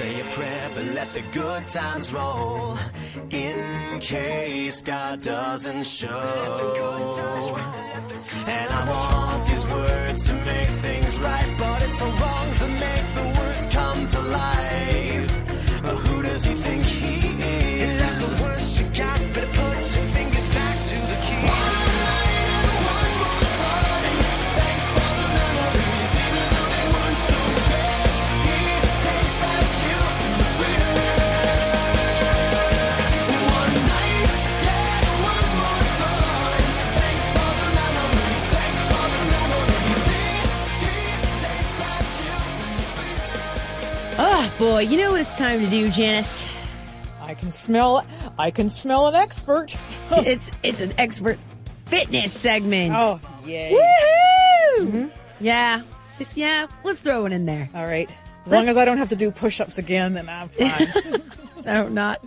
Say a prayer, but let the good times roll. In case God doesn't show. And I want these words to make things right, but it's the wrongs that make the words come to life. But who does he think he is? If that's the worst you got, better put Oh boy, you know what it's time to do, Janice? I can smell. I can smell an expert. it's it's an expert fitness segment. Oh, yay! Woohoo! Yeah, yeah. Let's throw it in there. All right. As long as I don't have to do push-ups again, then I'm fine. No, not,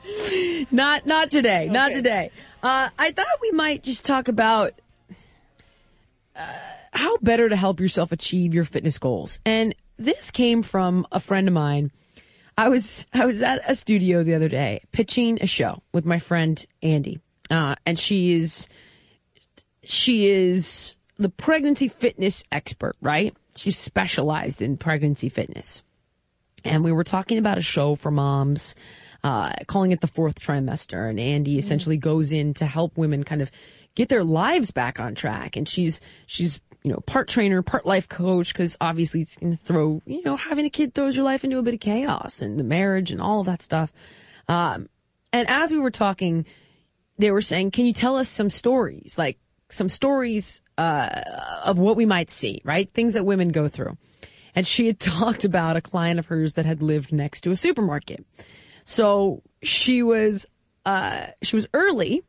not, not today. Not today. Uh, I thought we might just talk about uh, how better to help yourself achieve your fitness goals. And this came from a friend of mine. I was I was at a studio the other day pitching a show with my friend Andy, uh, and she is she is the pregnancy fitness expert, right? She's specialized in pregnancy fitness and we were talking about a show for moms, uh, calling it the fourth trimester. And Andy essentially goes in to help women kind of get their lives back on track. And she's she's you know part trainer, part life coach because obviously it's going to throw you know having a kid throws your life into a bit of chaos and the marriage and all of that stuff. Um, and as we were talking, they were saying, "Can you tell us some stories, like some stories uh, of what we might see, right? Things that women go through." And she had talked about a client of hers that had lived next to a supermarket. So she was uh, she was early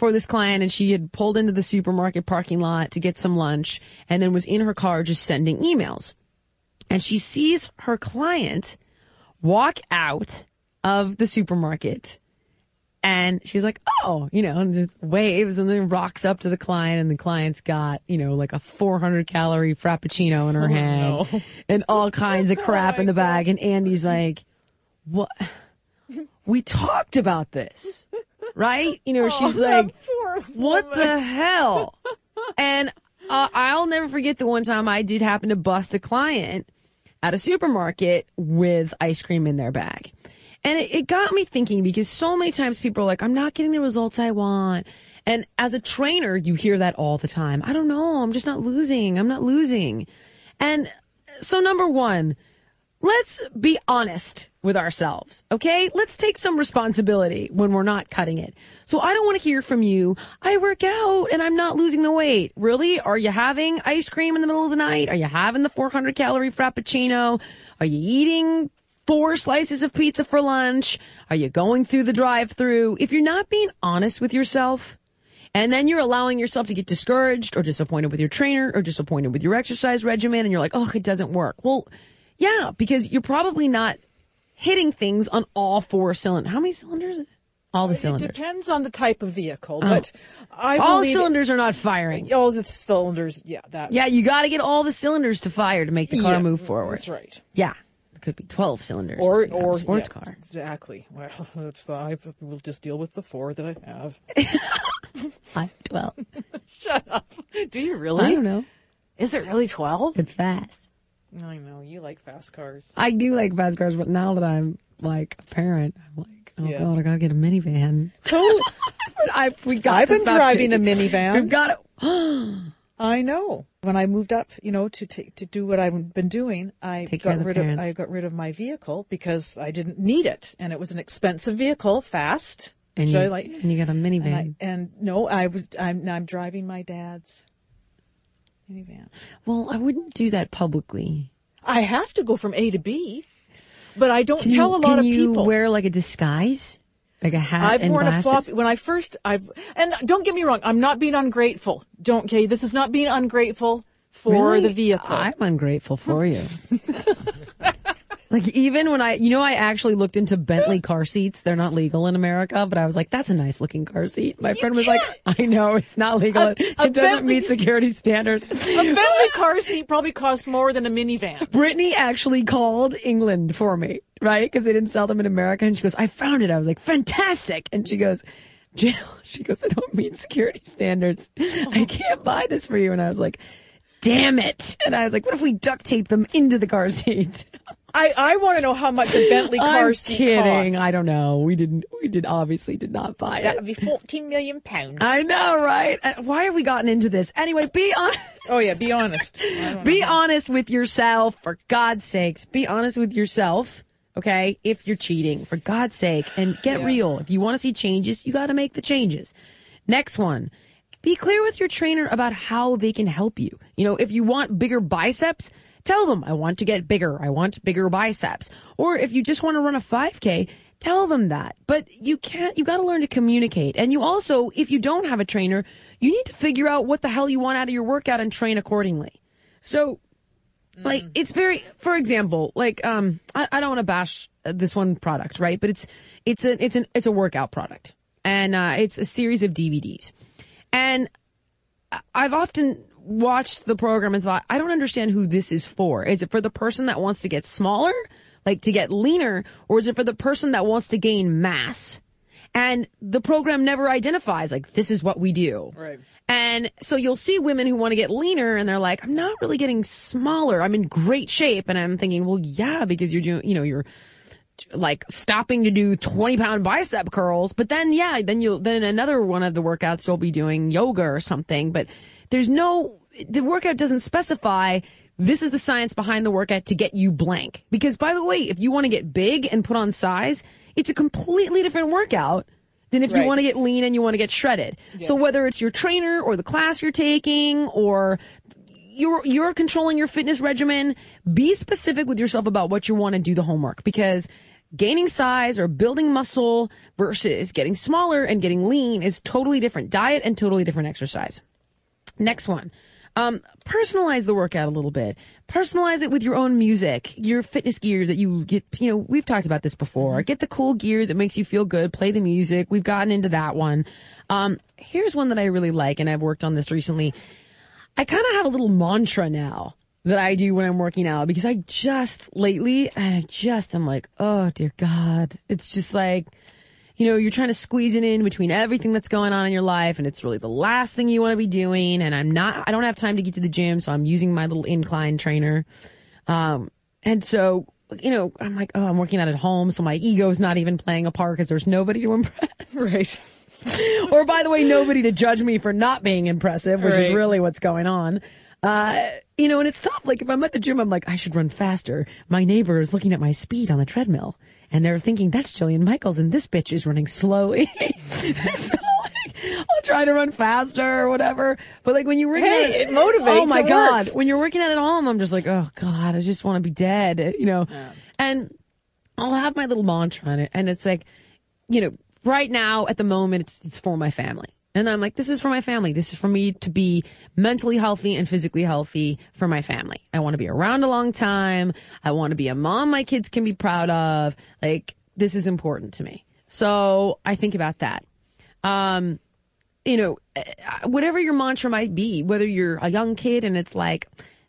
for this client, and she had pulled into the supermarket parking lot to get some lunch, and then was in her car just sending emails. And she sees her client walk out of the supermarket and she's like, oh, you know, and waves and then rocks up to the client, and the client's got, you know, like a 400 calorie frappuccino in her oh, hand no. and all kinds of oh, crap in the bag. And Andy's like, what? We talked about this, right? You know, she's like, what the hell? And uh, I'll never forget the one time I did happen to bust a client at a supermarket with ice cream in their bag. And it, it got me thinking because so many times people are like, I'm not getting the results I want. And as a trainer, you hear that all the time. I don't know. I'm just not losing. I'm not losing. And so, number one, let's be honest with ourselves, okay? Let's take some responsibility when we're not cutting it. So I don't want to hear from you, I work out and I'm not losing the weight. Really? Are you having ice cream in the middle of the night? Are you having the 400 calorie frappuccino? Are you eating four slices of pizza for lunch? Are you going through the drive through? If you're not being honest with yourself, and then you're allowing yourself to get discouraged or disappointed with your trainer or disappointed with your exercise regimen and you're like, oh, it doesn't work. Well, yeah, because you're probably not hitting things on all four cylinders. How many cylinders? All the It cylinders. It depends on the type of vehicle, oh. but I All cylinders are not firing. all the cylinders. Yeah, that. Yeah, you got to get all the cylinders to fire to make the car move forward. That's right. Yeah. It could be 12 cylinders. Or like or sports yeah, car. Exactly. Well, the, I will just deal with the four that I have. I, 12. Shut up. Do you really? I don't know. Is it really twelve? It's fast. I know you like fast cars. I do like fast cars, but now that I'm like a parent, I'm like, Oh Yeah. God, I gotta get a minivan. Totally. I we got. I've been driving a minivan. We've got it. I know. When I moved up, you know, to ta- to do what I've been doing, I Take got of rid of. I got rid of my vehicle because I didn't need it, and it was an expensive vehicle, fast. And you, I like. and you got a minivan. And, I, and no, I was. I'm I'm driving my dad's minivan. well, I wouldn't do that publicly. I have to go from A to B, but I don't Can tell you, a lot can of you people. wear like a disguise, like a hat I've and worn glasses? a floppy when I first I've and don't get me wrong, I'm not being ungrateful. Don't okay, this is not being ungrateful for Really? the vehicle. I'm ungrateful for you. like even when I, you know, I actually looked into Bentley car seats. They're not legal in America, but I was like, that's a nice looking car seat. My friend was like, I know it's not legal. A- it a doesn't Bentley- meet security standards. a Bentley car seat probably costs more than a minivan. Brittany actually called England for me, right? Because they didn't sell them in America. And she goes, I found it. I was like, fantastic. And she goes, Jill, she goes, I don't meet security standards. I can't buy this for you. And I was like, damn it. And I was like, what if we duct tape them into the car seat? I, I want to know how much a Bentley car I'm seat kidding. costs. I don't know. We didn't, we did obviously did not buy it. That would be 14 million pounds. I know, right? Why have we gotten into this? Anyway, be on. oh yeah, be honest. Be know. honest with yourself, for God's sakes. Be honest with yourself, okay? If you're cheating, for God's sake, and get Yeah. real. If you want to see changes, you got to make the changes. Next one. Be clear with your trainer about how they can help you. You know, if you want bigger biceps, tell them, I want to get bigger. I want bigger biceps. Or if you just want to run a 5K, tell them that. But you can't, you got to learn to communicate. And you also, if you don't have a trainer, you need to figure out what the hell you want out of your workout and train accordingly. So, like, it's very, for example, like, um, I, I don't want to bash this one product, right? But it's, it's a, it's an, it's a workout product and, uh, it's a series of DVDs. And I've often watched the program and thought, I don't understand who this is for. Is it for the person that wants to get smaller, like to get leaner, or is it for the person that wants to gain mass? And the program never identifies like this is what we do. Right. And so you'll see women who want to get leaner and they're like, I'm not really getting smaller. I'm in great shape. And I'm thinking, well, yeah, because you're doing, you know, you're like stopping to do 20 pound bicep curls. But then, yeah, then you'll, then another one of the workouts you'll be doing yoga or something. But there's no, the workout doesn't specify this is the science behind the workout to get you blank. Because by the way, if you want to get big and put on size, it's a completely different workout than if you want to get lean and you want to get shredded. So whether it's your trainer or the class you're taking or you're you're controlling your fitness regimen, be specific with yourself about what you want to do the homework because gaining size or building muscle versus getting smaller and getting lean is totally different diet and totally different exercise. Next one. Um, personalize the workout a little bit. Personalize it with your own music, your fitness gear that you get. You know, we've talked about this before. Get the cool gear that makes you feel good. Play the music. We've gotten into that one. Um, here's one that I really like, and I've worked on this recently. I kind of have a little mantra now that I do when I'm working out because I just lately, I just, I'm like, oh dear God. It's just like, you know, you're trying to squeeze it in between everything that's going on in your life and it's really the last thing you want to be doing. And I'm not, I don't have time to get to the gym. So I'm using my little incline trainer. Um, and so, you know, I'm like, oh, I'm working out at home. So my ego's not even playing a part because there's nobody to impress. Right. or by the way, nobody to judge me for not being impressive, which is really what's going on. Uh, you know, and it's tough. Like if I'm at the gym, I'm like, I should run faster. My neighbor is looking at my speed on the treadmill and they're thinking that's Jillian Michaels and this bitch is running slowly. so like, I'll try to run faster or whatever. But like when you're working Hey, at it motivates, Oh my it God. works. When you're working out at home, I'm just like, oh God, I just want to be dead, you know? And I'll have my little mantra on it. And it's like, you know, right now at the moment, it's, it's for my family. And I'm like, this is for my family. This is for me to be mentally healthy and physically healthy for my family. I want to be around a long time. I want to be a mom my kids can be proud of. Like, this is important to me. So I think about that. Um, you know, eh, whatever your mantra might be, whether you're a young kid and it's like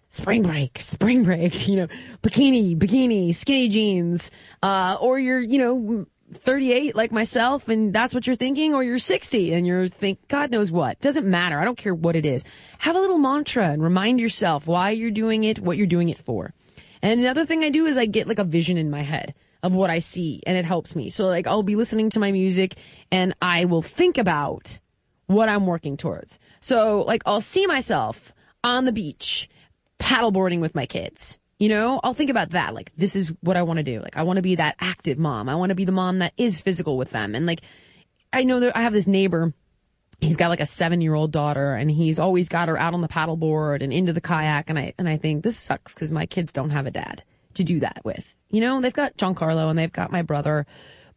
spring break, spring break, you know, bikini, bikini, skinny jeans, uh, or you're, you know, 38 like myself and that's what you're thinking, or you're 60 and you're think, God knows what. Doesn't matter. I don't care what it is. Have a little mantra and remind yourself why you're doing it, what you're doing it for. And another thing I do is I get like a vision in my head. of what I see and it helps me. So like I'll be listening to my music and I will think about what I'm working towards. So like I'll see myself on the beach paddleboarding with my kids. You know, I'll think about that. Like, this is what I want to do. Like, I want to be that active mom. I want to be the mom that is physical with them. And like, I know that I have this neighbor. He's got like a seven year old daughter and he's always got her out on the paddleboard and into the kayak. And I, and I think this sucks because my kids don't have a dad to do that with. You know, they've got Giancarlo and they've got my brother,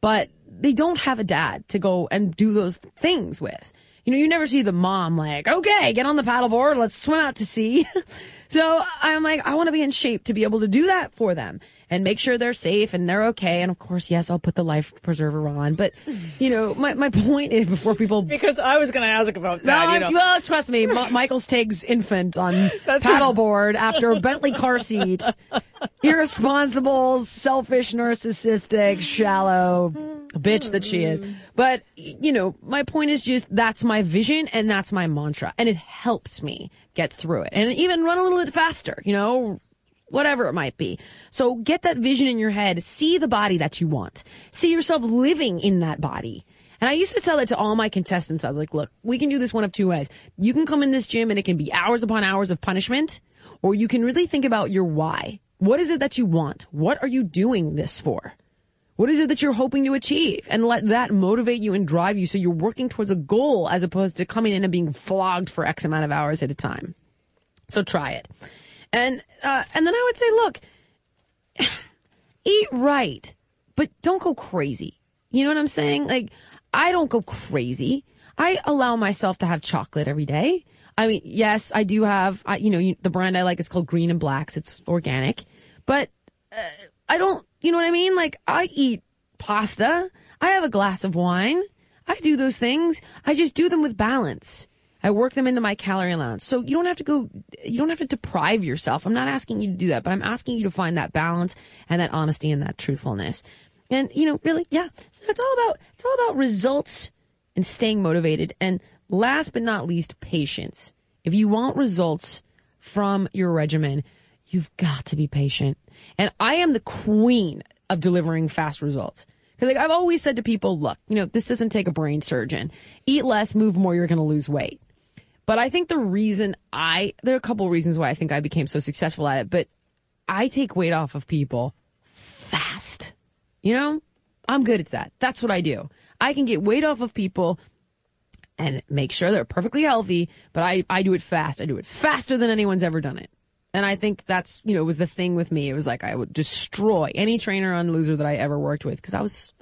but they don't have a dad to go and do those things with. You know, you never see the mom like, okay, get on the paddleboard, let's swim out to sea. so I'm like, I want to be in shape to be able to do that for them and make sure they're safe and they're okay. And of course, yes, I'll put the life preserver on. But, you know, my, my point is before people. Because I was going to ask about No, that. you know. well, trust me, Ma- Michael Stiggs' infant on That's paddleboard after a Bentley car seat. Irresponsible, selfish, narcissistic, shallow bitch that she is. But, you know, my point is just that's my vision and that's my mantra. And it helps me get through it and even run a little bit faster, you know, whatever it might be. So get that vision in your head. See the body that you want. See yourself living in that body. And I used to tell that to all my contestants. I was like, look, we can do this one of two ways. You can come in this gym and it can be hours upon hours of punishment, or you can really think about your why. What is it that you want? What are you doing this for? What is it that you're hoping to achieve? And let that motivate you and drive you so you're working towards a goal as opposed to coming in and being flogged for X amount of hours at a time. So try it. And uh, and then I would say, look, eat right, but don't go crazy. You know what I'm saying? Like I don't go crazy. I allow myself to have chocolate every day. I mean, yes, I do have. I, you know, you, the brand I like is called Green and Blacks. It's organic, but uh, I don't. You know what I mean? Like I eat pasta. I have a glass of wine. I do those things. I just do them with balance. I work them into my calorie allowance. So you don't have to go, you don't have to deprive yourself. I'm not asking you to do that, but I'm asking you to find that balance and that honesty and that truthfulness. And, you know, really, yeah. So it's all about, it's all about results and staying motivated. And last but not least, patience. If you want results from your regimen, you've got to be patient. And I am the queen of delivering fast results. Because like I've always said to people, look, you know, this doesn't take a brain surgeon. Eat less, move more, you're going to lose weight. But I think the reason I, there are a couple reasons why I think I became so successful at it, but I take weight off of people fast. You know, I'm good at that. That's what I do. I can get weight off of people and make sure they're perfectly healthy, but I, I do it fast. I do it faster than anyone's ever done it. And I think that's, you know, was the thing with me. It was like I would destroy any trainer on loser that I ever worked with because I was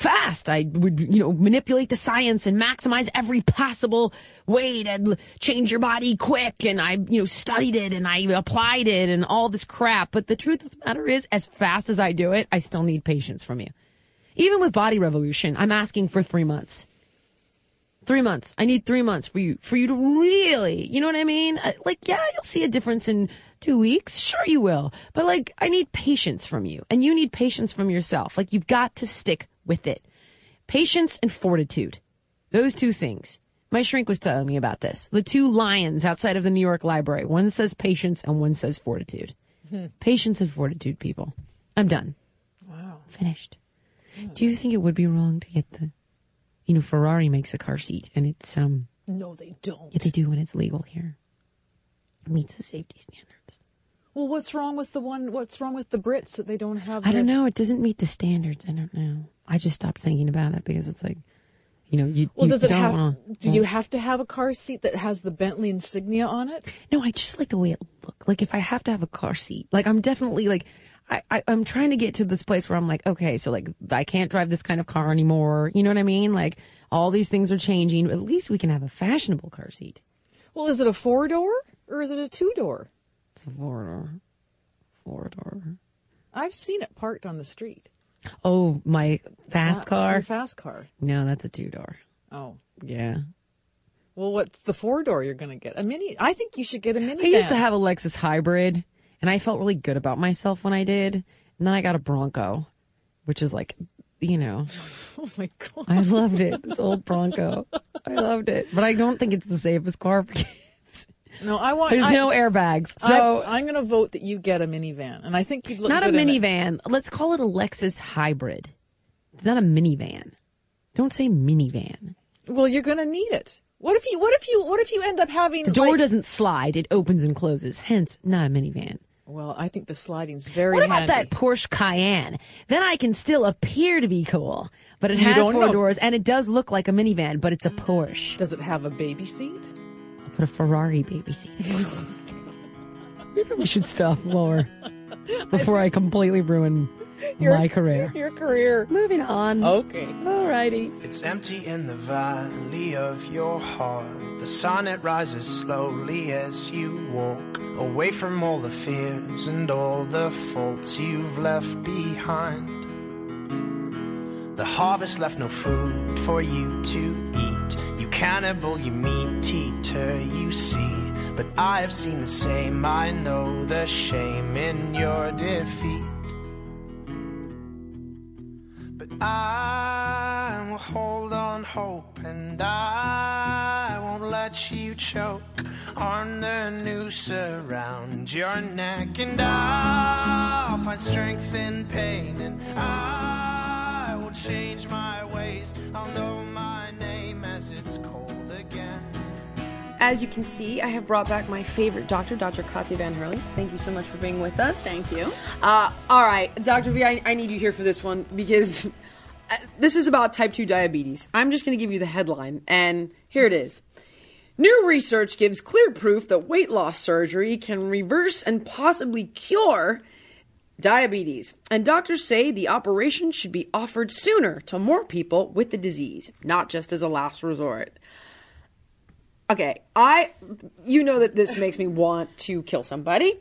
fast. I would, you know, manipulate the science and maximize every possible way to change your body quick. And I, you know, studied it and I applied it and all this crap. But the truth of the matter is, as fast as I do it, I still need patience from you. Even with Body Revolution, I'm asking for three months. Three months. I need three months for you, for you to really, you know what I mean? Uh, like, yeah, you'll see a difference in two weeks. Sure you will. But like, I need patience from you and you need patience from yourself. Like, you've got to stick with it. Patience and fortitude. Those two things. My shrink was telling me about this. The two lions outside of the New York Library. One says patience and one says fortitude. Patience and fortitude, people. I'm done. Wow. Finished. Do you think it would be wrong to get the, you know, Ferrari makes a car seat and it's, um, No, they don't. yeah, they do when it's legal here. It meets the safety standards. Well, what's wrong with the one? What's wrong with the Brits that they don't have? I don't know. It doesn't meet the standards. I don't know. I just stopped thinking about it because it's like, you know, you. Well, you does it don't have? wanna- do you have to have a car seat that has the Bentley insignia on it? No, I just like the way it looked. Like if I have to have a car seat, like I'm definitely like, I, I I'm trying to get to this place where I'm like, okay, so like I can't drive this kind of car anymore. You know what I mean? Like all these things are changing. At least we can have a fashionable car seat. Well, is it a four door or is it a two door? It's a four door, four door. I've seen it parked on the street. Oh, my fast car. your fast car. No, that's a two door. Oh. Yeah. Well, what's the four door you're going to get? A mini? I think you should get a mini. I used to have a Lexus hybrid, and I felt really good about myself when I did. And then I got a Bronco, which is like, you know, Oh my god! I loved it. This old Bronco, I loved it. But I don't think it's the safest car for kids. No, I want. There's I, no airbags. So I'm, I'm going to vote that you get a minivan, and I think you'd look not a good in it. minivan. Let's call it a Lexus hybrid. It's not a minivan. Don't say minivan. Well, you're going to need it. What if you? What if you? What if you end up having The door like- doesn't slide; it opens and closes. Hence, not a minivan. Well, I think the sliding's very. What about handy. that Porsche Cayenne? Then I can still appear to be cool, but it You has four know. doors and it does look like a minivan, but it's a Porsche. Does it have a baby seat? I'll put a Ferrari baby seat. Maybe we should stop more before I completely ruin my career. Your career. Moving on. Okay. Alrighty. It's empty in the valley of your heart. The sun it rises slowly as you walk away from all the fears and all the faults you've left behind. The harvest left no food for you to eat. You cannibal, you meat eater, you see. But I have seen the same. I know the shame in your defeat. But I will hold on hope and I won't let you choke on the noose around your neck. And I'll find strength in pain and I will change my ways. I'll know my name as it's again. As you can see, I have brought back my favorite doctor, Dr. Katja Van Herle. Thank you so much for being with us. Thank you. Uh, all right, Dr. V, I, I need you here for this one because uh, this is about type 2 diabetes. I'm just going to give you the headline, and here it is. New research gives clear proof that weight loss surgery can reverse and possibly cure diabetes. And doctors say the operation should be offered sooner to more people with the disease, not just as a last resort. Okay, I, you know that this makes me want to kill somebody.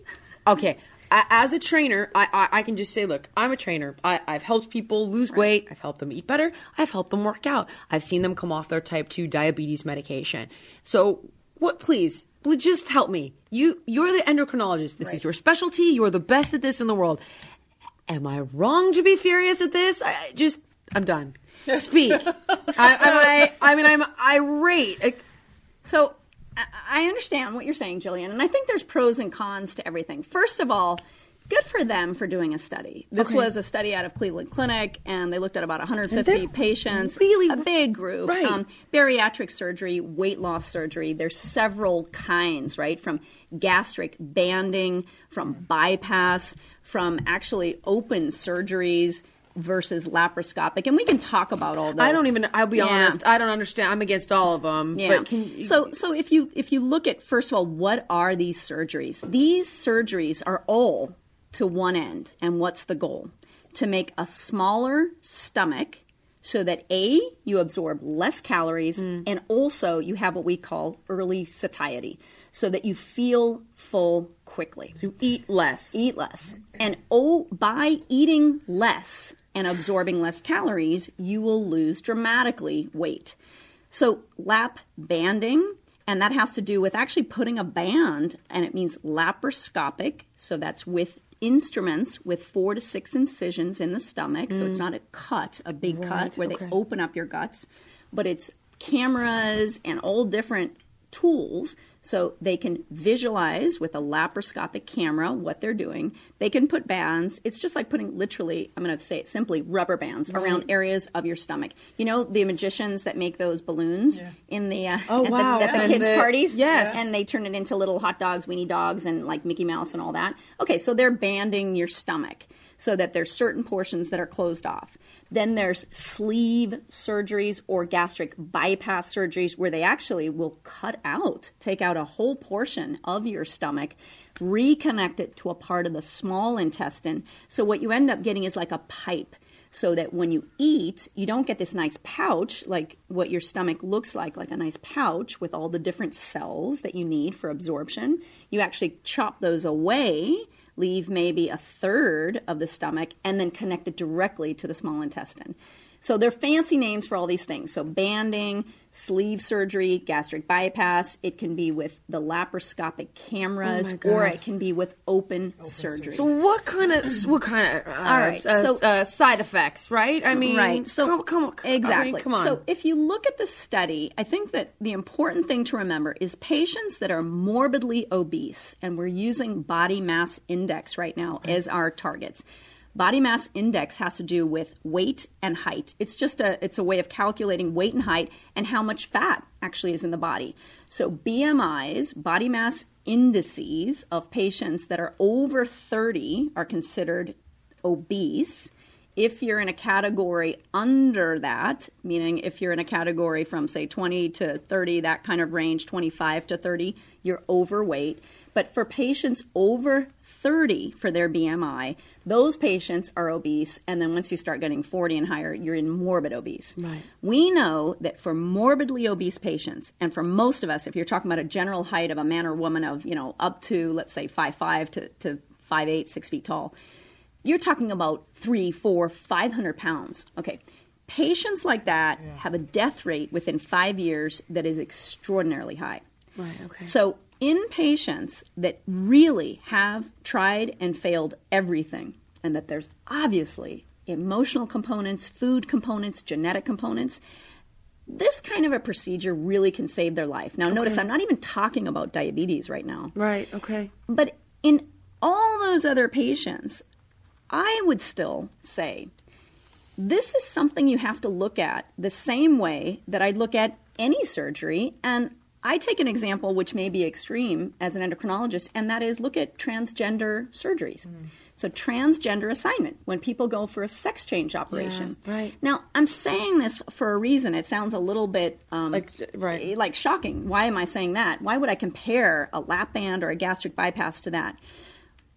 Okay, as a trainer, I, I, I can just say, look, I'm a trainer. I, I've helped people lose weight. I've helped them eat better. I've helped them work out. I've seen them come off their type two diabetes medication. So, what? Please, please just help me. You, you're the endocrinologist. This is your specialty. You're the best at this in the world. Am I wrong to be furious at this? I I just, I'm done. Speak. I, I, I mean, I'm irate. So I- I understand what you're saying, Jillian, and I think there's pros and cons to everything. First of all, good for them for doing a study. This Okay. was a study out of Cleveland Clinic, and they looked at about 150 patients. really- a big group. Right. Um, bariatric surgery, weight loss surgery. There's several kinds, right? From gastric banding, from bypass, from actually open surgeries versus laparoscopic, and we can talk about all those. I don't even. I'll be Yeah. honest. I don't understand. I'm against all of them. Yeah. But can you, so so if you if you look at first of all, what are these surgeries? These surgeries are all to one end, and what's the goal? To make a smaller stomach so that a you absorb less calories hmm. and also you have what we call early satiety so that you feel full quickly to eat less. eat less. And oh, by eating less and absorbing less calories, you will lose dramatically weight. So, lap banding, and that has to do with actually putting a band, and it means laparoscopic, so that's with instruments with four to six incisions in the stomach. So, it's mm. not a cut, a big cut where they open up your guts, but it's cameras and all different tools so they can visualize with a laparoscopic camera what they're doing. They can put bands. It's just like putting literally, I'm going to say it simply, rubber bands around areas of your stomach. You know the magicians that make those balloons in the uh, Oh, at wow. the, at the kids' the- parties. yes. and they turn it into little hot dogs, weenie dogs, and like Mickey Mouse and all that. Okay, so they're banding your stomach so that there's certain portions that are closed off. Then there's sleeve surgeries or gastric bypass surgeries where they actually will cut out, take out a whole portion of your stomach, reconnect it to a part of the small intestine. So what you end up getting is like a pipe so that when you eat, you don't get this nice pouch like what your stomach looks like, like a nice pouch with all the different cells that you need for absorption. You actually chop those away, leave maybe a third of the stomach, and then connect it directly to the small intestine. So they're fancy names for all these things. So banding, sleeve surgery, gastric bypass. It can be with the laparoscopic cameras, Oh or it can be with open, surgery. So what kind of what kind of uh, All right, uh, so- uh, side effects, right? I mean, right. So come, come, come exactly. I mean, come on. So if you look at the study, I think that the important thing to remember is patients that are morbidly obese, and we're using body mass index right now as our targets. Body mass index has to do with weight and height. It's just a it's a way of calculating weight and height and how much fat actually is in the body. So BMIs, body mass indices of patients that are over 30 are considered obese. If you're in a category under that, meaning if you're in a category from say 20 to 30, that kind of range, 25 to 30, you're overweight. But for patients over 30 for their BMI, those patients are obese. And then once you start getting 40 and higher, you're in morbid obese. Right. We know that for morbidly obese patients, and for most of us, if you're talking about a general height of a man or woman of, you know, up to, let's say, 5'5 to, to 5'8, 6 feet tall, you're talking about three, four, 500 pounds. Okay. Patients like that have a death rate within five years that is extraordinarily high. right, okay. So, in patients that really have tried and failed everything, and that there's obviously emotional components, food components, genetic components, this kind of a procedure really can save their life. Now, notice I'm not even talking about diabetes right now. right, okay. But in all those other patients, I would still say this is something you have to look at the same way that I'd look at any surgery. And I take an example which may be extreme as an endocrinologist, and that is look at transgender surgeries. So, transgender assignment, when people go for a sex change operation. right. Now, I'm saying this for a reason. It sounds a little bit um, Like, right. like shocking. Why am I saying that? Why would I compare a lap band or a gastric bypass to that?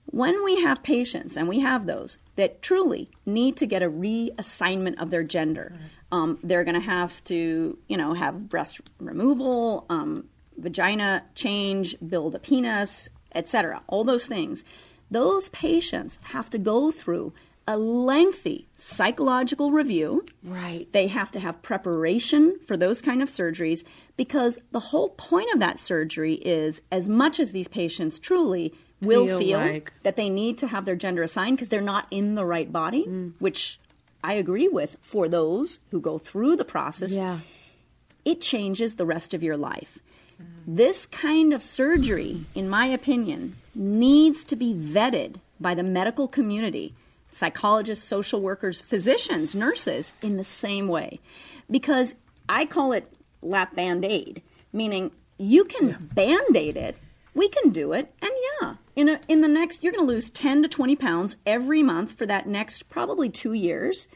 When we have patients, and we have those, that truly need to get a reassignment of their gender, um, they're going to have to, you know, have breast removal, um, vagina change, build a penis, etc. All those things. Those patients have to go through a lengthy psychological review. Right. They have to have preparation for those kind of surgeries because the whole point of that surgery is as much as these patients truly will Feel feel, like- that they need to have their gender assigned because they're not in the right body, Mm. which I agree with for those who go through the process Yeah. it changes the rest of your life. This kind of surgery, in my opinion, needs to be vetted by the medical community, psychologists, social workers, physicians, nurses, in the same way. Because I call it lap band aid, meaning you can band aid it, we can do it, and yeah, in, a, in the next, you're going to lose 10 to 20 pounds every month for that next probably two years.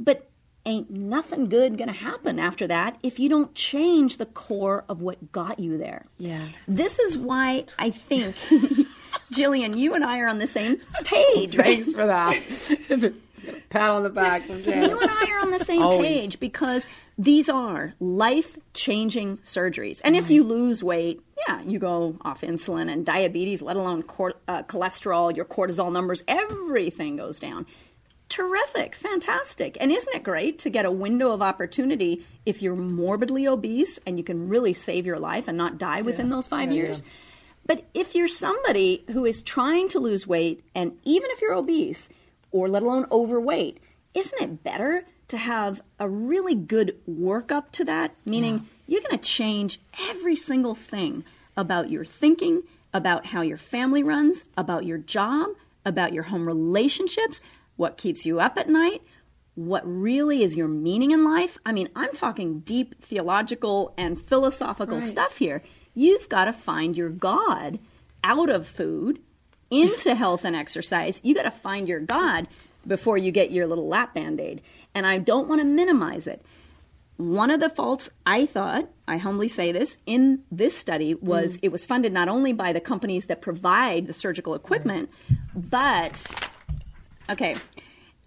But ain't nothing good going to happen after that if you don't change the core of what got you there. Yeah. This is why I think, Jillian, you and I are on the same page, right? Thanks for that. Pat on the back from You and I are on the same Always. page because these are life changing surgeries. And if you lose weight, yeah, you go off insulin and diabetes, let alone cor- uh, cholesterol, your cortisol numbers, everything goes down. Terrific, fantastic. And isn't it great to get a window of opportunity if you're morbidly obese and you can really save your life and not die within those five years? But if you're somebody who is trying to lose weight, and even if you're obese, or let alone overweight, isn't it better to have a really good workup to that? Meaning, you're going to change every single thing about your thinking, about how your family runs, about your job, about your home relationships, what keeps you up at night, what really is your meaning in life. I mean, I'm talking deep theological and philosophical stuff here. You've got to find your God out of food into health and exercise. You got to find your God before you get your little lap band aid. And I don't want to minimize it. One of the faults I thought, I humbly say this, in this study was mm. it was funded not only by the companies that provide the surgical mm. equipment, but Okay.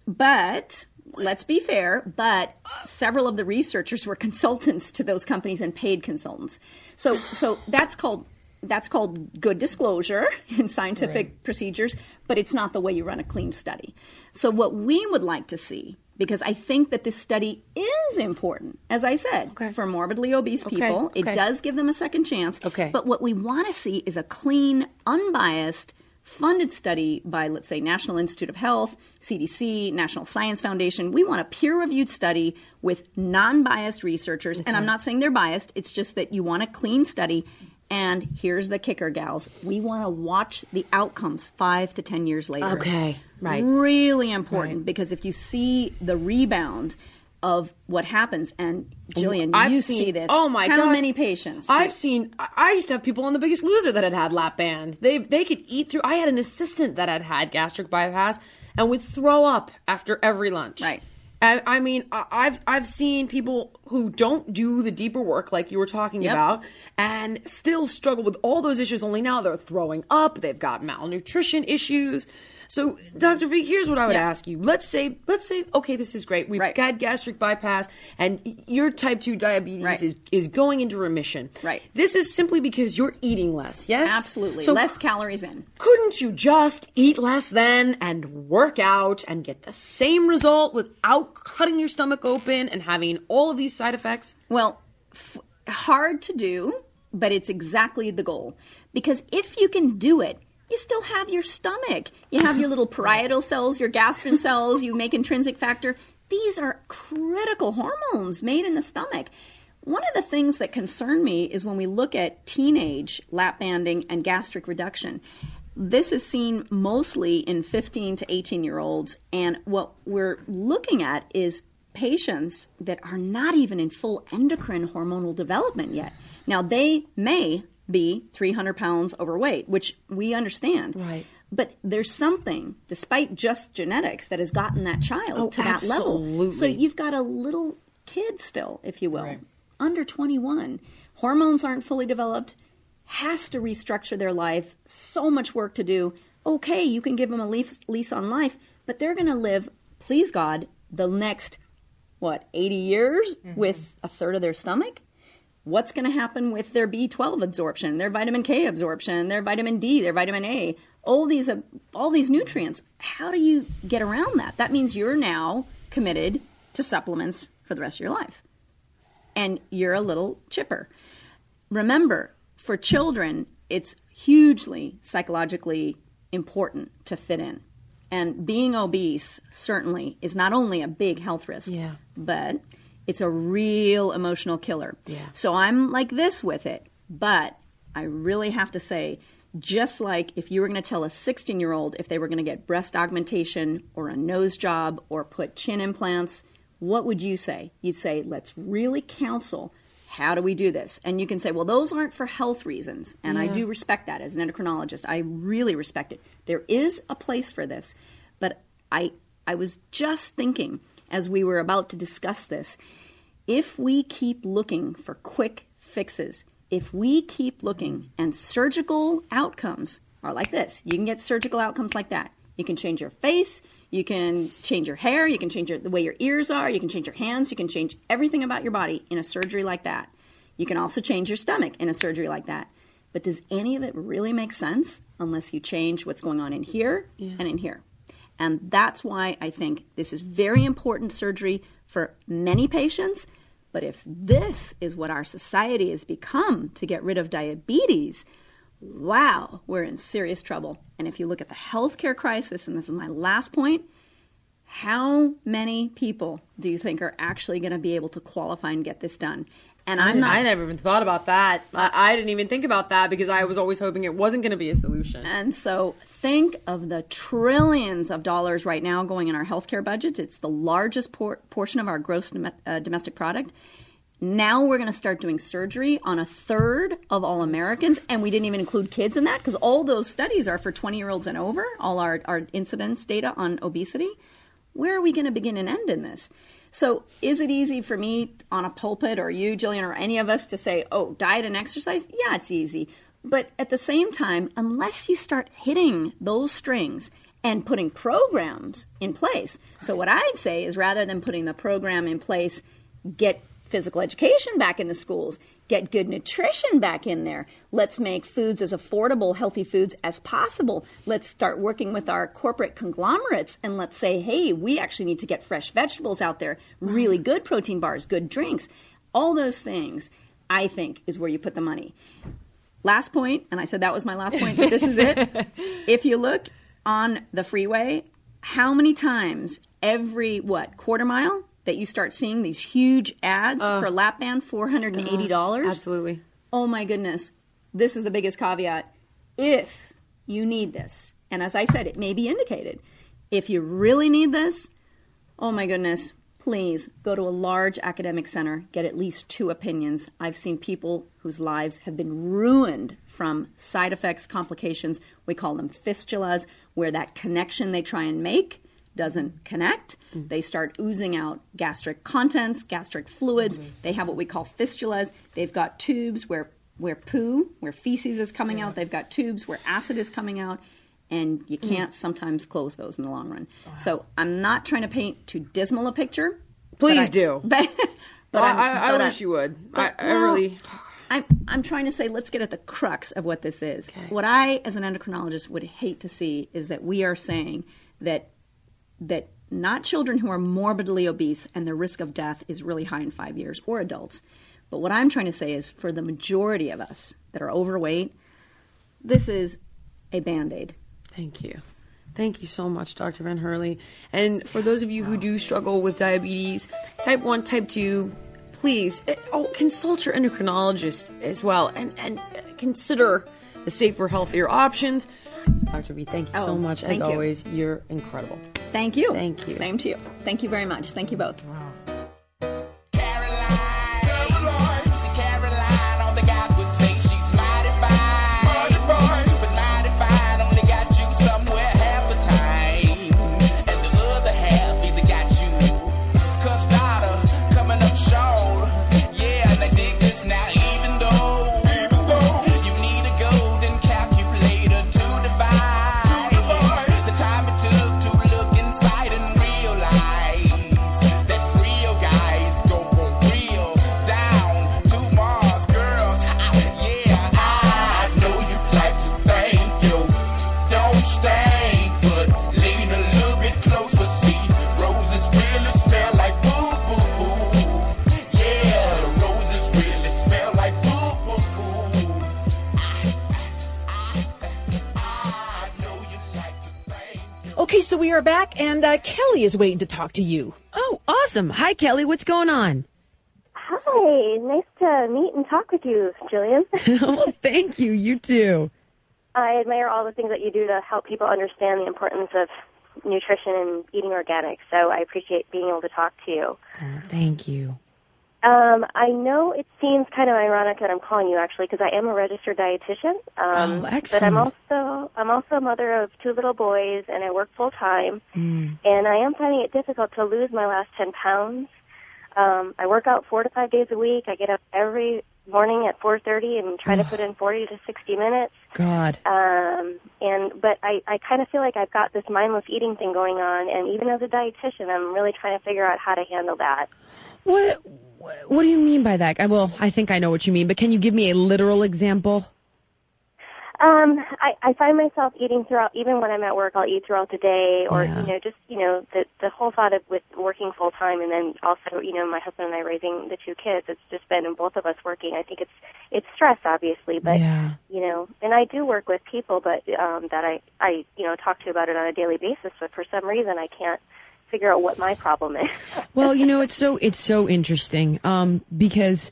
But let's be fair, but several of the researchers were consultants to those companies and paid consultants. So so that's called that's called good disclosure in scientific procedures, but it's not the way you run a clean study. So what we would like to see because I think that this study is important, as I said, Okay. for morbidly obese Okay, people. It okay. does give them a second chance. Okay. But what we want to see is a clean, unbiased, funded study by, let's say, National Institute of Health, CDC, National Science Foundation. We want a peer reviewed study with non biased researchers. And I'm not saying they're biased, it's just that you want a clean study. And here's the kicker, gals. We want to watch the outcomes five to 10 years later. Okay, right. Really important Right. because if you see the rebound of what happens, and Jillian, I've you seen- see this. Oh my god, How gosh. many patients? I've seen. I- I used to have people on The Biggest Loser that had had lap band. They they could eat through. I had an assistant that had had gastric bypass and would throw up after every lunch. Right. I, I mean, I- I've I've seen people who don't do the deeper work like you were talking Yep. about, and still struggle with all those issues. Only now they're throwing up. They've got malnutrition issues. So, Dr. V, here's what I would Yeah. ask you. Let's say, let's say, okay, this is great. We've Right. got gastric bypass, and your type two diabetes Right. is is going into remission. Right. This is simply because you're eating less. Yes. Absolutely. So Less calories in. couldn't you just eat less then and work out and get the same result without cutting your stomach open and having all of these side effects? Well, f- hard to do, but it's exactly the goal. Because if you can do it, you still have your stomach. You have your little parietal cells, your gastrin cells, you make intrinsic factor. These are critical hormones made in the stomach. One of the things that concern me is when we look at teenage lap banding and gastric reduction. This is seen mostly in 15 to 18 year olds, and what we're looking at is patients that are not even in full endocrine hormonal development yet. Now, they may be 300 pounds overweight, which we understand. Right. But there's something, despite just genetics, that has gotten that child Oh, to that level. absolutely. So you've got a little kid still, if you will, Right. under 21. Hormones aren't fully developed, has to restructure their life, so much work to do. Okay, you can give them a lease, lease on life, but they're going to live, please God, the next, what, 80 years mm-hmm. with a third of their stomach? What's going to happen with their B12 absorption, their vitamin K absorption, their vitamin D, their vitamin A, all these uh, all these nutrients? How do you get around that? That means you're now committed to supplements for the rest of your life. And you're a little chipper. Remember, for children, it's hugely psychologically important to fit in. And being obese certainly is not only a big health risk, Yeah. but it's a real emotional killer. Yeah. So I'm like this with it, but I really have to say, just like if you were going to tell a 16 year old if they were going to get breast augmentation or a nose job or put chin implants, what would you say? You'd say, let's really counsel how do we do this? And you can say, well, those aren't for health reasons. And I do respect that as an endocrinologist. I really respect it. There is a place for this. But I, I was just thinking as we were about to discuss this if we keep looking for quick fixes, if we keep looking and surgical outcomes are like this, you can get surgical outcomes like that. You can change your face, you can change your hair, you can change your, the way your ears are, you can change your hands, you can change everything about your body in a surgery like that. You can also change your stomach in a surgery like that. But does any of it really make sense unless you change what's going on in here and in here? And that's why I think this is very important surgery for many patients. But if this is what our society has become to get rid of diabetes, wow, we're in serious trouble. And if you look at the healthcare crisis, and this is my last point, how many people do you think are actually going to be able to qualify and get this done? And I'm not I never even thought about that. I, I didn't even think about that because I was always hoping it wasn't going to be a solution. And so think of the trillions of dollars right now going in our healthcare budget. It's the largest por- portion of our gross dom- uh, domestic product. Now we're going to start doing surgery on a third of all Americans, and we didn't even include kids in that because all those studies are for 20 year olds and over, all our, our incidence data on obesity. Where are we going to begin and end in this? So, is it easy for me on a pulpit or you, Jillian, or any of us to say, oh, diet and exercise? Yeah, it's easy. But at the same time, unless you start hitting those strings and putting programs in place. So, what I'd say is rather than putting the program in place, get physical education back in the schools, get good nutrition back in there. Let's make foods as affordable, healthy foods as possible. Let's start working with our corporate conglomerates and let's say, hey, we actually need to get fresh vegetables out there, really good protein bars, good drinks. All those things, I think, is where you put the money. Last point, and I said that was my last point, but this is it. if you look on the freeway, how many times every, what, quarter mile? That you start seeing these huge ads oh. for lap band, four hundred and eighty dollars. Absolutely. Oh my goodness. This is the biggest caveat. If you need this, and as I said, it may be indicated. If you really need this, oh my goodness, please go to a large academic center, get at least two opinions. I've seen people whose lives have been ruined from side effects, complications. We call them fistulas, where that connection they try and make doesn't connect. They start oozing out gastric contents, gastric fluids. They have what we call fistulas. They've got tubes where where poo, where feces is coming out. They've got tubes where acid is coming out. And you hmm. can't sometimes close those in the long run. So I'm not trying to paint too dismal a picture. but Please I- do. But, but I, I'm- I, I but wish you would. I, but- I well, really. I'm, I'm trying to say, let's get at the crux of what this is. What I, as an endocrinologist, would hate to see is that we are saying that that not children who are morbidly obese and the risk of death is really high in five years, or adults. But what I'm trying to say is, for the majority of us that are overweight, this is a band aid. Thank you. Thank you so much, Dr. Van Herle. And for those of you who do struggle with diabetes, type 1, type 2, please eh, oh, consult your endocrinologist as well and, and consider the safer, healthier options. Dr. V, thank you so Oh, much. As you. always, you're incredible. Thank you. Thank you. Same to you. Thank you very much. Thank you both. Caroline, and uh, Kelly is waiting to talk to you. Oh, awesome. Hi, Kelly. What's going on? Hi, nice to meet and talk with you, Jillian. well, thank you. You too. I admire all the things that you do to help people understand the importance of nutrition and eating organic. So I appreciate being able to talk to you. Oh, thank you. Um, I know it seems kind of ironic that I'm calling you actually because I am a registered dietitian. Um, Oh, But I'm also I'm also a mother of two little boys and I work full time. Mm. And I am finding it difficult to lose my last ten pounds. Um, I work out four to five days a week. I get up every morning at 4:30 and try to put in 40 to 60 minutes. God. Um, and but I, I kind of feel like I've got this mindless eating thing going on, and even as a dietitian, I'm really trying to figure out how to handle that. What what do you mean by that? I well, I think I know what you mean, but can you give me a literal example? Um, I, I find myself eating throughout, even when I'm at work, I'll eat throughout the day, or Yeah. you know, just you know, the the whole thought of with working full time, and then also, you know, my husband and I raising the two kids. It's just been, both of us working. I think it's it's stress, obviously, but Yeah. you know, and I do work with people, but um, that I I you know talk to about it on a daily basis. But for some reason, I can't figure out what my problem is. Well, you know, it's so it's so interesting um, because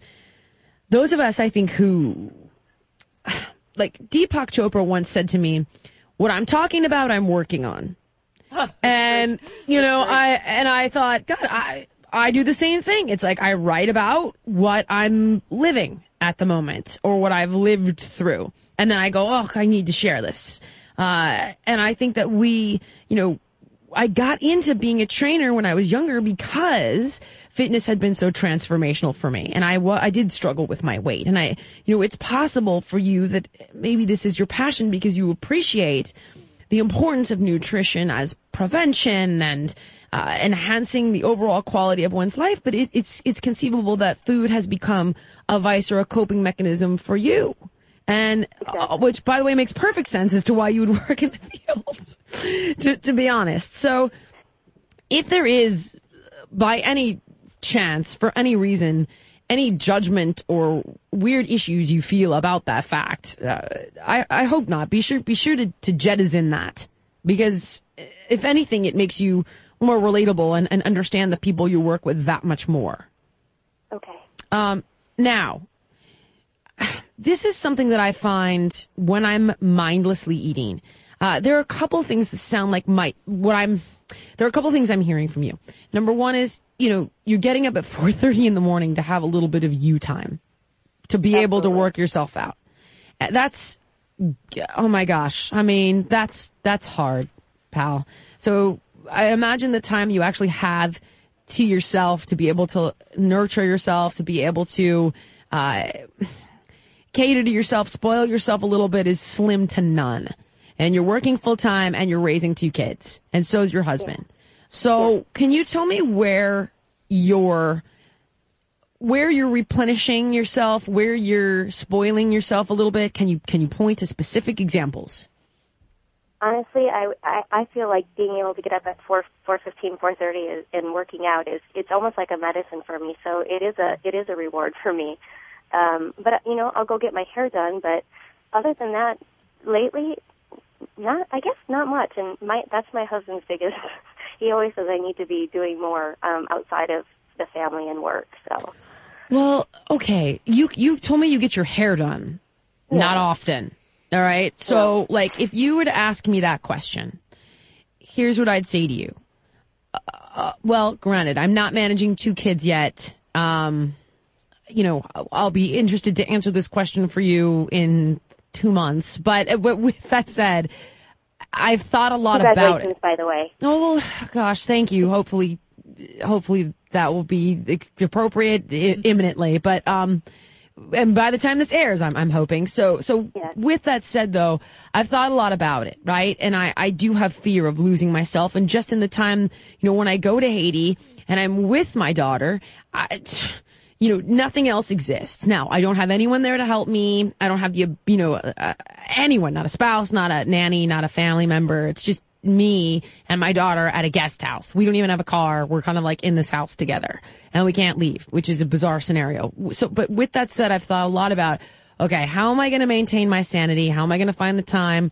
those of us, I think, who like Deepak Chopra once said to me, "What I'm talking about, I'm working on." and you know, I and I thought, God, I I do the same thing. It's like I write about what I'm living at the moment or what I've lived through, and then I go, oh, I need to share this. Uh, and I think that we, you know, I got into being a trainer when I was younger because fitness had been so transformational for me. And I, I did struggle with my weight. And I, you know, it's possible for you that maybe this is your passion because you appreciate the importance of nutrition as prevention and uh, enhancing the overall quality of one's life, but it, it's it's conceivable that food has become a vice or a coping mechanism for you. And uh, which, by the way, makes perfect sense as to why you would work in the fields, to, to be honest. So, if there is, by any chance, for any reason, any judgment or weird issues you feel about that fact, uh, I, I hope not. Be sure be sure to, to jettison that because if anything, it makes you more relatable and, and understand the people you work with that much more. Okay. Um, now, this is something that I find when I'm mindlessly eating. Uh, there are a couple things that sound like my what I'm. There are a couple things I'm hearing from you. Number one is you know you're getting up at 4:30 in the morning to have a little bit of you time, to be able to work yourself out. Uh, That's oh my gosh. I mean that's that's hard, pal. So I imagine the time you actually have to yourself to be able to nurture yourself, to be able to. Uh, cater to yourself, spoil yourself a little bit is slim to none. And you're working full time and you're raising two kids, and so is your husband. So, can you tell me where you're where you're replenishing yourself, where you're spoiling yourself a little bit? Can you can you point to specific examples? Honestly, I, I I feel like being able to get up at four four fifteen four thirty and working out is it's almost like a medicine for me. So it is a it is a reward for me. Um, but you know, I'll go get my hair done. But other than that, lately, not I guess not much. And my that's my husband's biggest. he always says I need to be doing more um, outside of the family and work. So Well, okay. You you told me you get your hair done. Not often. All right. So, like, if you were to ask me that question, here's what I'd say to you. Uh, well, granted, I'm not managing two kids yet. Um, you know, I'll be interested to answer this question for you in two months. But uh, with that said, I've thought a lot about it. by the way. Oh well, gosh, thank you. Hopefully, hopefully that will be appropriate i- imminently. But um, and by the time this airs, I'm I'm hoping. So so Yes. with that said, though, I've thought a lot about it, right? And I I do have fear of losing myself. And just in the time, you know, when I go to Haiti and I'm with my daughter, I. You know, nothing else exists. Now, I don't have anyone there to help me. I don't have the, you know, uh, anyone, not a spouse, not a nanny, not a family member. It's just me and my daughter at a guest house. We don't even have a car. We're kind of like in this house together and we can't leave, which is a bizarre scenario. So, but with that said, I've thought a lot about, okay, how am I going to maintain my sanity? How am I going to find the time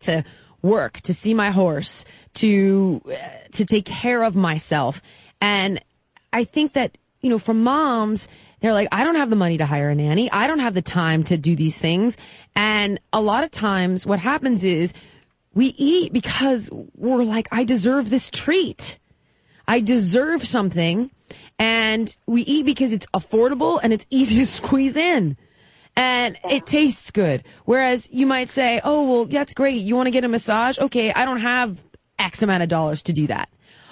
to work, to see my horse, to, uh, to take care of myself? And I think that, you know, for moms, they're like, I don't have the money to hire a nanny. I don't have the time to do these things. And a lot of times what happens is we eat because we're like, I deserve this treat. I deserve something. And we eat because it's affordable and it's easy to squeeze in. And it tastes good. Whereas you might say, oh, well, that's great. You want to get a massage? Okay, I don't have X amount of dollars to do that.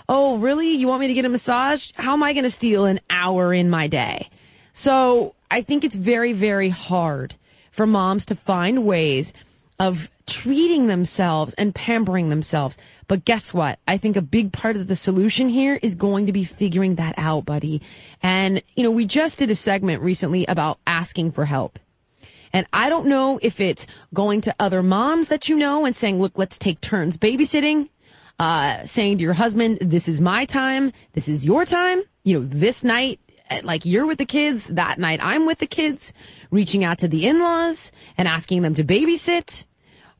Oh, really? You want me to get a massage? How am I going to steal an hour in my day? So I think it's very, very hard for moms to find ways of treating themselves and pampering themselves. But guess what? I think a big part of the solution here is going to be figuring that out, buddy. And, you know, we just did a segment recently about asking for help. And I don't know if it's going to other moms that you know and saying, look, let's take turns babysitting, uh, saying to your husband, this is my time. This is your time. You know, this night, uh, like you're with the kids, that night I'm with the kids, reaching out to the in-laws and asking them to babysit.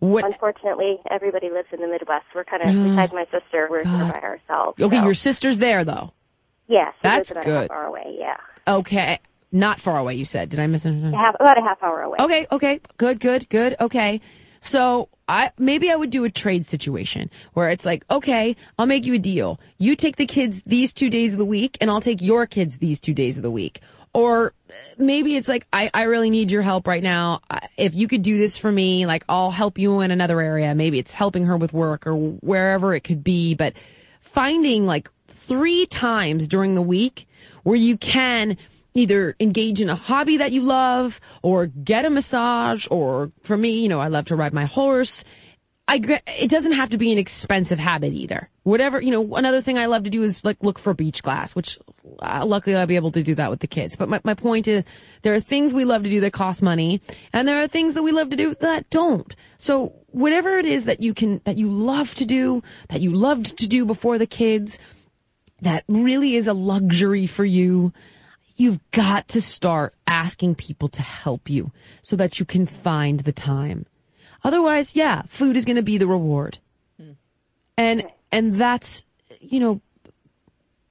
What, Unfortunately, everybody lives in the Midwest. We're kind of, besides my sister, we're here by ourselves. okay, so. your sister's there though. Yes, That's about good. Half away. Yeah, Okay. Not far away, you said. Did I miss anything? half, about a half hour away. Okay, okay, good, good, good. Okay. So I maybe I would do a trade situation where it's like, okay, I'll make you a deal. You take the kids these two days of the week and I'll take your kids these two days of the week. Or uh, maybe it's like, I, I really need your help right now. If you could do this for me, like I'll help you in another area. Maybe it's helping her with work or wherever it could be. But finding like three times during the week where you can either engage in a hobby that you love or get a massage or for me, you know, I love to ride my horse. I it doesn't have to be an expensive habit either. Whatever you know, another thing I love to do is like look for beach glass, which uh, luckily I'll be able to do that with the kids. But my my point is, there are things we love to do that cost money, and there are things that we love to do that don't. So whatever it is that you can that you love to do, that you loved to do before the kids, that really is a luxury for you. You've got to start asking people to help you so that you can find the time. Otherwise, yeah, food is going to be the reward. Hmm. And and that's you know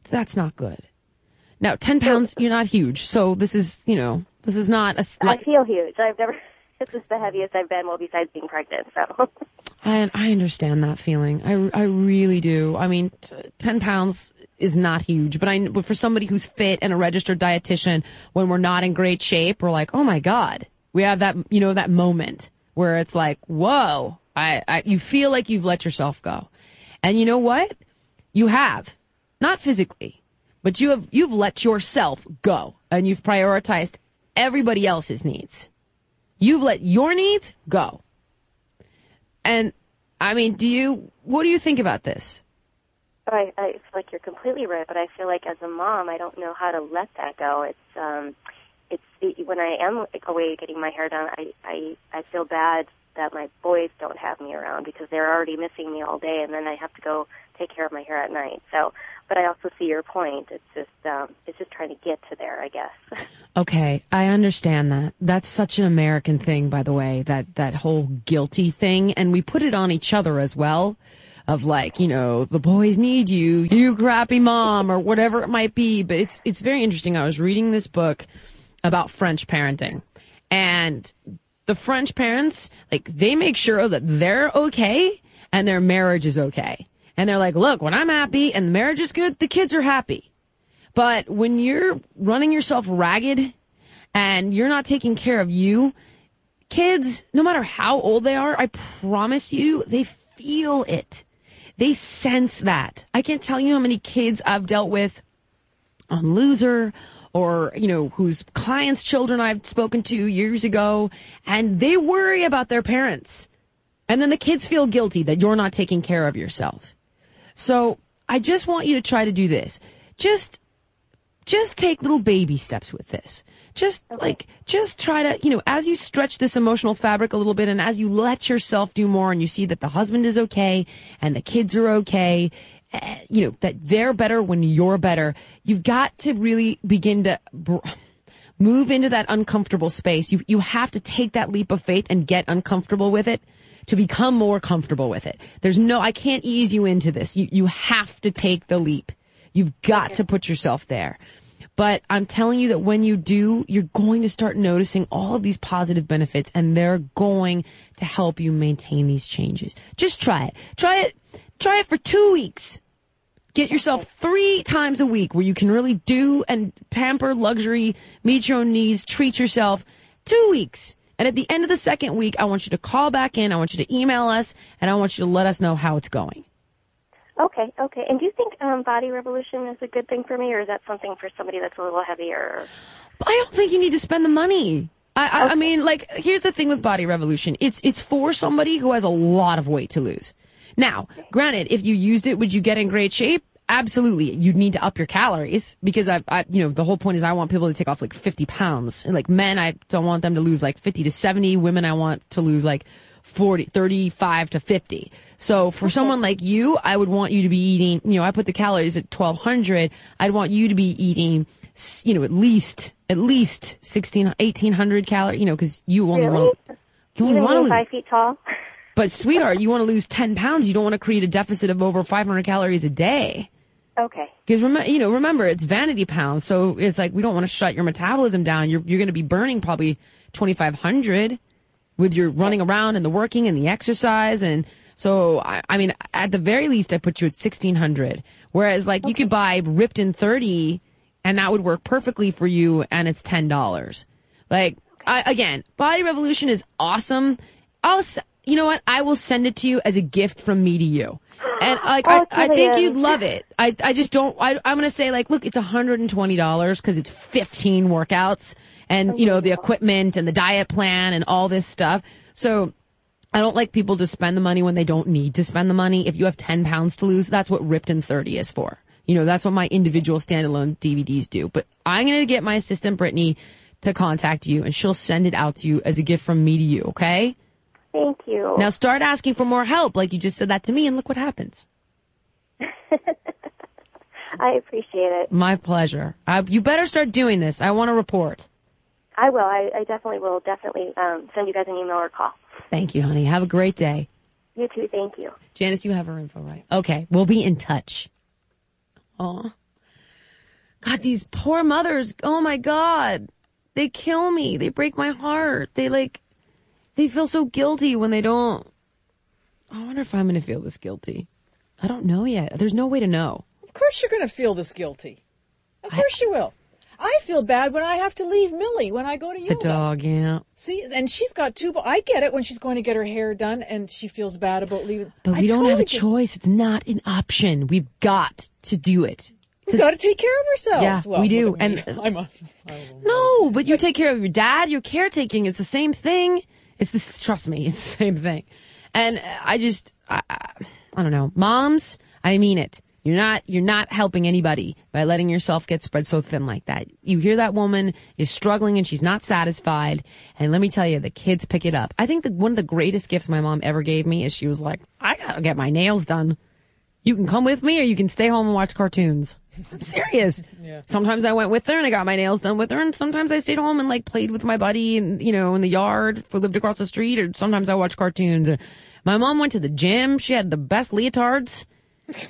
that's not good. Now, 10 pounds, you're not huge. So this is, you know, this is not a I feel huge. I've never. This is the heaviest I've been, well, besides being pregnant. So, I, I understand that feeling. I, I really do. I mean, t- 10 pounds is not huge, but I, but for somebody who's fit and a registered dietitian, when we're not in great shape, we're like, oh my God, we have that, you know, that moment where it's like, whoa, I, I, you feel like you've let yourself go. And you know what? You have. Not physically, but you have, you've let yourself go and you've prioritized everybody else's needs. You've let your needs go. And I mean, do you, what do you think about this? I, I feel like you're completely right, but I feel like as a mom, I don't know how to let that go. It's um, it's it, when I am away getting my hair done, I I I feel bad that my boys don't have me around because they're already missing me all day, and then I have to go take care of my hair at night. So, but I also see your point. It's just um, it's just trying to get to there, I guess. Okay, I understand that. That's such an American thing, by the way, that, that whole guilty thing. And we put it on each other as well. Of like, you know, the boys need you, you crappy mom, or whatever it might be. But it's, it's very interesting. I was reading this book about French parenting. And the French parents, like, they make sure that they're okay and their marriage is okay. And they're like, look, when I'm happy and the marriage is good, the kids are happy. But when you're running yourself ragged and you're not taking care of you, kids, no matter how old they are, I promise you, they feel it. They sense that. I can't tell you how many kids I've dealt with on Loser or, you know, whose clients' children I've spoken to years ago, and they worry about their parents. And then the kids feel guilty that you're not taking care of yourself. So I just want you to try to do this. Just just take little baby steps with this. Just like, just try to, you know, as you stretch this emotional fabric a little bit and as you let yourself do more and you see that the husband is okay and the kids are okay, eh, you know, that they're better when you're better, you've got to really begin to br- move into that uncomfortable space. You, you have to take that leap of faith and get uncomfortable with it to become more comfortable with it. There's no, I can't ease you into this. You, you have to take the leap. You've got to put yourself there. But I'm telling you that when you do, you're going to start noticing all of these positive benefits and they're going to help you maintain these changes. Just try it. Try it. Try it for two weeks. Get yourself three times a week where you can really do and pamper luxury, meet your own needs, treat yourself. Two weeks. And at the end of the second week, I want you to call back in. I want you to email us and I want you to let us know how it's going. okay, okay. And do you think um, Body Revolution is a good thing for me, or is that something for somebody that's a little heavier? I don't think you need to spend the money. I, I, I mean, like, here's the thing with Body Revolution. It's it's for somebody who has a lot of weight to lose. Now, granted, if you used it, would you get in great shape? Absolutely. You'd need to up your calories because I, I, you know, the whole point is I want people to take off like 50 pounds. And like men, I don't want them to lose like 50 to 70. Women, I want to lose like 40, 35 to 50. So for someone like you, I would want you to be eating, you know, I put the calories at 1200. I'd want you to be eating, you know, at least, at least 16, 1800 calories, you know, cause you only Really? want to, you only want to five feet tall? but sweetheart, you want to lose 10 pounds. You don't want to create a deficit of over 500 calories a day. Okay. Because remember, you know, remember it's vanity pounds, so it's like we don't want to shut your metabolism down. You're you're going to be burning probably 2,500 with your running around and the working and the exercise, and so I, I mean, at the very least, I put you at 1,600. Whereas, like, you could buy ripped in 30, and that would work perfectly for you, and it's ten dollars. Like, I, again, Body Revolution is awesome. I'll, s- you know what? I will send it to you as a gift from me to you. And like, Oh, I, I think you'd love it. I, I just don't, I, I'm going to say like, look, it's $120 because it's 15 workouts and, you know, the equipment and the diet plan and all this stuff. So I don't like people to spend the money when they don't need to spend the money. If you have 10 pounds to lose, that's what Ripped in 30 is for. You know, that's what my individual standalone DVDs do. But I'm going to get my assistant, Brittany, to contact you and she'll send it out to you as a gift from me to you, okay? Thank you. Now start asking for more help like you just said that to me and look what happens. I appreciate it. My pleasure. I, you better start doing this. I want to report. I will. I, I definitely will. Definitely um, send you guys an email or call. Thank you, honey. Have a great day. You too. Thank you. Janice, you have her info, right? Okay, we'll be in touch. Oh, God, these poor mothers. Oh my God, they kill me. They break my heart. They like, they feel so guilty when they don't. I wonder if I'm going to feel this guilty. I don't know yet. There's no way to know. Of course you're going to feel this guilty. Of course you will. I feel bad when I have to leave Millie when I go to you. The dog, yeah. See, and she's got two. I get it when she's going to get her hair done and she feels bad about leaving. But I we don't totally have a choice. It's not an option. We've got to do it. We've got to take care of ourselves. Yeah, well, we do, look at me. and- I'm a, No, but you take care of your dad, you're caretaking. It's the same thing. It's this, trust me, it's the same thing. And I just, I, I, don't know. Moms, I mean it. You're not, you're not helping anybody by letting yourself get spread so thin like that. You hear that woman is struggling and she's not satisfied. And let me tell you, the kids pick it up. I think that one of the greatest gifts my mom ever gave me is she was like, I gotta get my nails done. You can come with me or you can stay home and watch cartoons. I'm serious. yeah. Sometimes I went with her and I got my nails done with her, and sometimes I stayed home and like played with my buddy and you know in the yard if we lived across the street, or sometimes I watched cartoons. My mom went to the gym. She had the best leotards.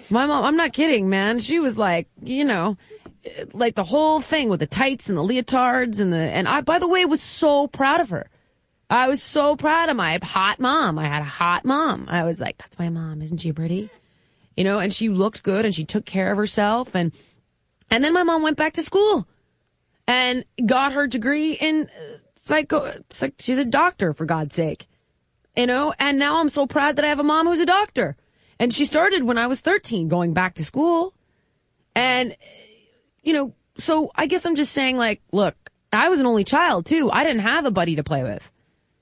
My mom, I'm not kidding, man. She was like, you know, like the whole thing with the tights and the leotards and the and I by the way was so proud of her. I was so proud of my hot mom. I had a hot mom. I was like, that's my mom, isn't she pretty? You know, and she looked good and she took care of herself and and then my mom went back to school and got her degree in uh, psycho psych, she's a doctor for God's sake. You know, and now I'm so proud that I have a mom who's a doctor. And she started when I was 13 going back to school. And you know, so I guess I'm just saying, like, look, I was an only child too. I didn't have a buddy to play with.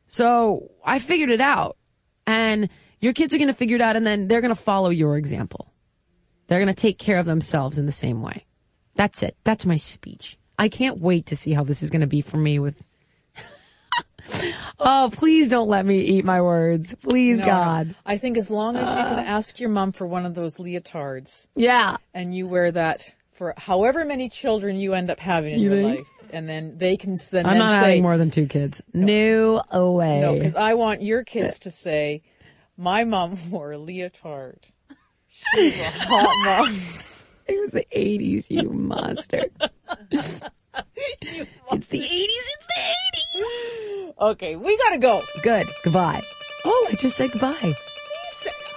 So I figured it out. And your kids are going to figure it out and then they're going to follow your example. They're going to take care of themselves in the same way. That's it. That's my speech. I can't wait to see how this is going to be for me with. oh, please don't let me eat my words. Please, No, God. Uh. no. I think as long as you can ask your mom for one of those leotards Yeah. and you wear that for however many children you end up having in You your think? life, and then they can then, I'm then not say having more than two kids. No, way. no, because I want your kids to say, "My mom wore a leotard. She's a hot mom." It was the 80s, you monster. it's the 80s. It's the 80s. Okay, we gotta go. Good. Goodbye. Oh, I just said goodbye.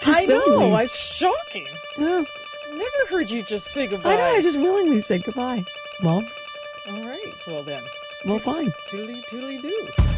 Just I know. It's shocking. No, Never heard you just say goodbye. I know. I just willingly said goodbye. Well, All right. Well then, well, fine. toodly toodly do.